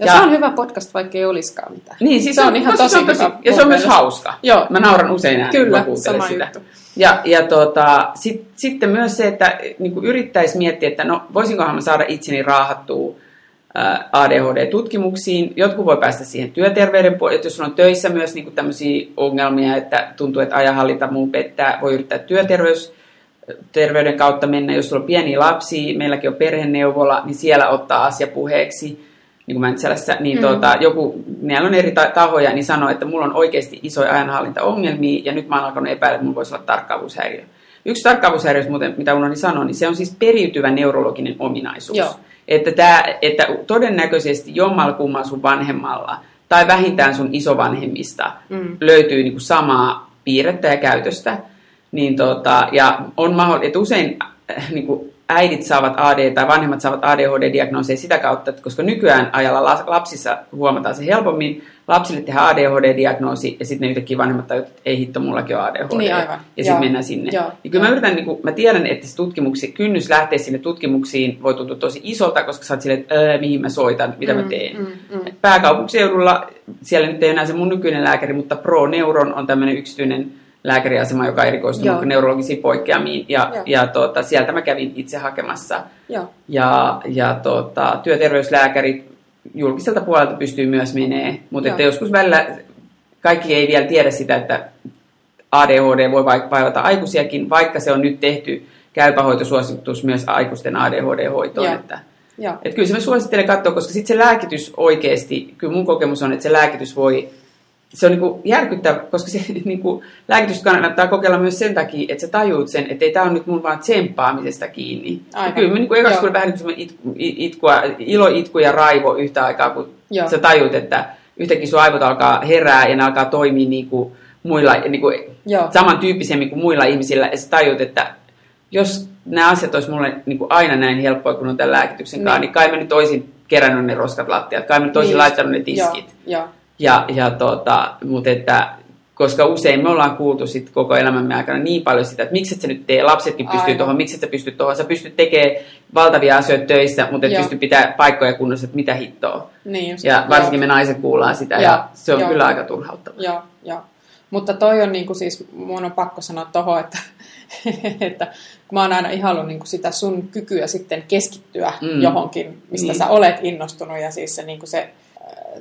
Ja, ja se on hyvä podcast, vaikka ei olisikaan mitään. Niin, siis se on ihan tosi se on hyvä Ja se on myös hauska. Joo. Mä nauran usein ääneen, Kyllä, kun sama sitä. juttu. Ja, ja tota, sit, sitten myös se, että niin yrittäisi miettiä, että no voisinkohan mä saada itseni raahattua ää, ADHD-tutkimuksiin. Jotkut voi päästä siihen työterveyden puolelle, jos on töissä myös niin tämmöisiä ongelmia, että tuntuu, että ajanhallinta muu pettää, voi yrittää työterveys terveyden kautta mennä, jos sulla on pieniä lapsia, meilläkin on perheneuvola, niin siellä ottaa asia puheeksi, niin kuin Mäntsälässä, niin mm. tuota, joku, meillä on eri ta- tahoja, niin sanoo, että mulla on oikeasti isoja ajanhallintaongelmia, ja nyt mä oon alkanut epäillä, että mulla voisi olla tarkkaavuushäiriö. Yksi tarkkaavuushäiriö, muuten, mitä unohdin sanoa, niin se on siis periytyvä neurologinen ominaisuus. Joo. Että, tää, että todennäköisesti jommalla kummalla sun vanhemmalla, tai vähintään sun isovanhemmista, Mm. löytyy niin kuin samaa piirrettä ja käytöstä. Niin tota, ja on mahdollista, että usein äh, niin kuin äidit saavat AD tai vanhemmat saavat ADHD-diagnooseja sitä kautta, että koska nykyään ajalla la- lapsissa huomataan se helpommin, lapsille tehdään ADHD-diagnoosi ja sitten ne yhtäkkiä vanhemmat tajuvat, että ei hitto, mullakin on ADHD. Niin, aivan. Ja sitten mennään sinne. Joo. Ja kyllä mä yritän, niin kuin, mä tiedän, että se tutkimuksi, kynnys lähteä sinne tutkimuksiin voi tuntua tosi isolta, koska sä oot silleen, että öö, mihin mä soitan, mitä mä Mm, teen. mm, mm. Pääkaupunkiseudulla, siellä nyt ei enää se mun nykyinen lääkäri, mutta ProNeuron on tämmöinen yksityinen lääkäriasema, joka erikoistuu Joo. neurologisiin poikkeamiin. Ja, Joo. ja tuota, sieltä mä kävin itse hakemassa. Joo. Ja, ja tuota, työterveyslääkärit julkiselta puolelta pystyy myös menee, mutta Joo. että joskus välillä kaikki ei vielä tiedä sitä, että ADHD voi vaivata aikuisiakin, vaikka se on nyt tehty käypähoitosuositus myös aikuisten ADHD-hoitoon. Joo. Että, Joo. että kyllä se mä suosittelen katsoa, koska sitten se lääkitys oikeasti, kyllä mun kokemus on, että se lääkitys voi, se on niinku järkyttävä, koska se (laughs) niinku, lääkitys kannattaa kokeilla myös sen takia, että sä tajuut sen, että ei tämä ole nyt mun vaan tsemppaamisesta kiinni. Aivan. Kyllä mä niinku ekaksi vähän niin kuin itku, itkua, ilo, itku ja raivo yhtä aikaa, kun Joo. sä tajut, että yhtäkkiä sun aivot alkaa herää ja ne alkaa toimia niin kuin muilla, niin kuin Joo. samantyyppisemmin kuin muilla ihmisillä. Ja sä tajut, että jos nämä asiat olisi mulle niin kuin aina näin helppoa, kun on tämän lääkityksen kanssa, Niin. niin kai mä nyt olisin kerännyt ne roskat lattiat, kai mä nyt olisin Niin. laittanut ne tiskit. Joo, joo. Ja, ja tota, mutta että, koska usein me ollaan kuultu sit koko elämämme aikana niin paljon sitä, että miksi et sä nyt tee, lapsetkin pystyy tuohon, miksi et sä pysty tuohon, sä pystyt tekemään valtavia asioita töissä, mutta et Joo. pysty pitää paikkoja kunnossa, että mitä hittoa. Niin just, Ja varsinkin joo. me naiset kuullaan sitä, Joo, ja se on joo. kyllä aika turhauttavaa. Joo, joo. Mutta toi on niinku siis, mun on pakko sanoa tohon, että, (laughs) että mä oon aina ihaillut niinku sitä sun kykyä sitten keskittyä Mm. johonkin, mistä Niin. sä olet innostunut ja siis se, niinku se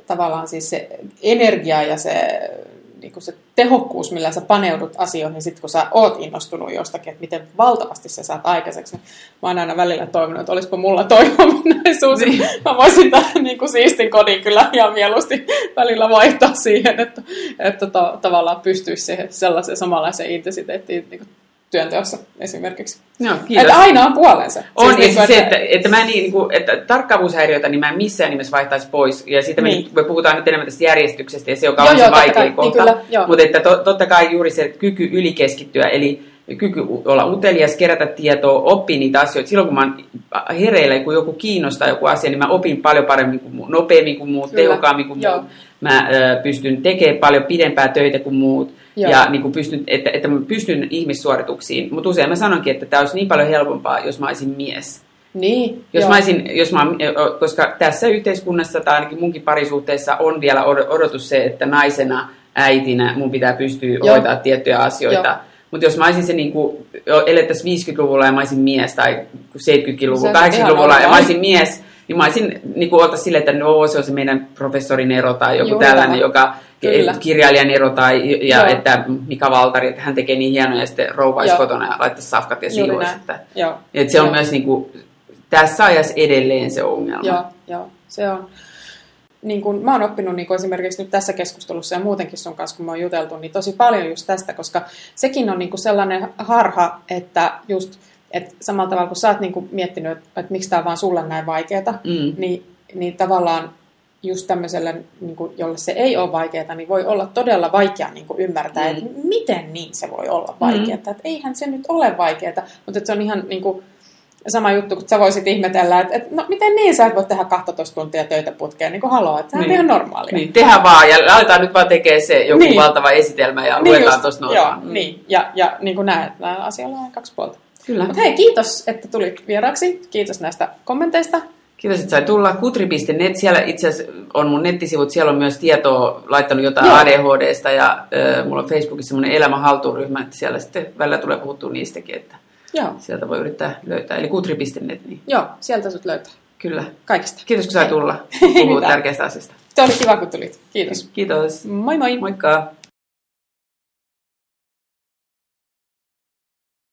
tavallaan siis se energia ja se, niinku se tehokkuus, millä sä paneudut asioihin sit kun sä oot innostunut jostakin, että miten valtavasti sä saat aikaiseksi. Mä oon aina välillä toivonut, että olisiko mulla toivomunaisuus. Niin. Mä voisin tämän niin kuin siistin kodin kyllä ihan mieluusti välillä vaihtaa siihen, että, että to, tavallaan pystyisi siihen sellaiseen samanlaiseen intensiteettiin niin kuin työnteossa esimerkiksi. Joo, kiitos. Että aina on puolensa. On, siis, niin siis se, että, että, mä niin, niin kuin, että tarkkaavuushäiriöitä niin mä en missään nimessä vaihtaisi pois. Ja siitä me, Niin. nyt- me puhutaan nyt enemmän tästä järjestyksestä ja se, joka Joo, on joo, se vaikea kai. Niin kohta. kyllä, joo. Mutta että to, totta kai juuri se kyky ylikeskittyä, eli kyky olla utelias, kerätä tietoa, oppia niitä asioita. Silloin kun mä oon hereillä, kun joku kiinnostaa joku asia, niin mä opin paljon paremmin kuin muut, nopeammin kuin muut, Kyllä, tehokkaammin kuin joo. muut. Mä ö, pystyn tekemään paljon pidempää töitä kuin muut. Joo. Ja niin kuin pystyn, että, että mä pystyn ihmissuorituksiin. Mutta usein mä sanonkin, että tämä olisi niin paljon helpompaa, jos mä olisin mies. Niin, Jos joo. mä olisin, jos mä, koska tässä yhteiskunnassa tai ainakin munkin parisuhteessa on vielä od- odotus se, että naisena, äitinä mun pitää pystyä Joo. hoitaa tiettyjä asioita. Joo. Mutta jos mä olisin se niin kuin, elettäisiin 50-luvulla ja mä olisin mies tai 70-luvulla, Se on ihan 80-luvulla ja mä olisin mies, niin mä olisin niin kuin oltaisiin silleen, että no se on se meidän professorin ero tai joku Juuri tällainen, joka Kyllä. kirjailijan ero tai ja Joo. että Mika Valtari, että hän tekee niin hienoja ja sitten rouvaisi Joo. kotona ja laittaisi safkat ja siivoisi. Että, Joo. että se on Joo. myös niin kuin, tässä ajassa edelleen se ongelma. Joo, joo, se on. Niin kun, mä oon oppinut niin kun esimerkiksi nyt tässä keskustelussa ja muutenkin sun kanssa, kun mä oon juteltu, niin tosi paljon just tästä, koska sekin on niin kun sellainen harha, että just, että samalla tavalla kun sä oot niin kun miettinyt, että, että miksi tämä on vaan sulle näin vaikeaa, Mm. niin, niin tavallaan just tämmöiselle, niin kuin, jolle se ei ole vaikeaa, niin voi olla todella vaikea niin kuin ymmärtää, Mm. että miten niin se voi olla vaikeaa. Mm. Että eihän se nyt ole vaikeaa, mutta että se on ihan niin kuin, sama juttu, kun sä voisit ihmetellä, että, että no miten niin sä et voi tehdä 12 tuntia töitä putkeen, niin kuin haloo, että sehän Niin. on ihan normaalia. Niin, tehdään vaan ja aletaan nyt vaan tekemään se joku Niin. niin. valtava esitelmä ja Niin luetaan tuosta noin. Joo, vaan. Mm. niin. Ja, ja niin kuin näet, näillä asioilla on kaksi puolta. Kyllä. Mutta hei, kiitos, että tulit vieraksi. Kiitos näistä kommenteista. Kiitos, että sai tulla. Kutri.net, siellä itse asiassa on mun nettisivut, siellä on myös tietoa, laittanut jotain Joo. ADHDsta ja äh, mulla on Facebookissa semmoinen elämän haltuunryhmä, että siellä sitten välillä tulee puhuttua niistäkin, että Joo, sieltä voi yrittää löytää. Eli kutri.net, niin joo sieltä sut löytää. kyllä. Kaikista. Kiitos kun sai (laughs) tulla puhua tärkeästä asiasta. Se oli kiva, kun tulit. Kiitos. Kiitos. Moi moi. Moikka.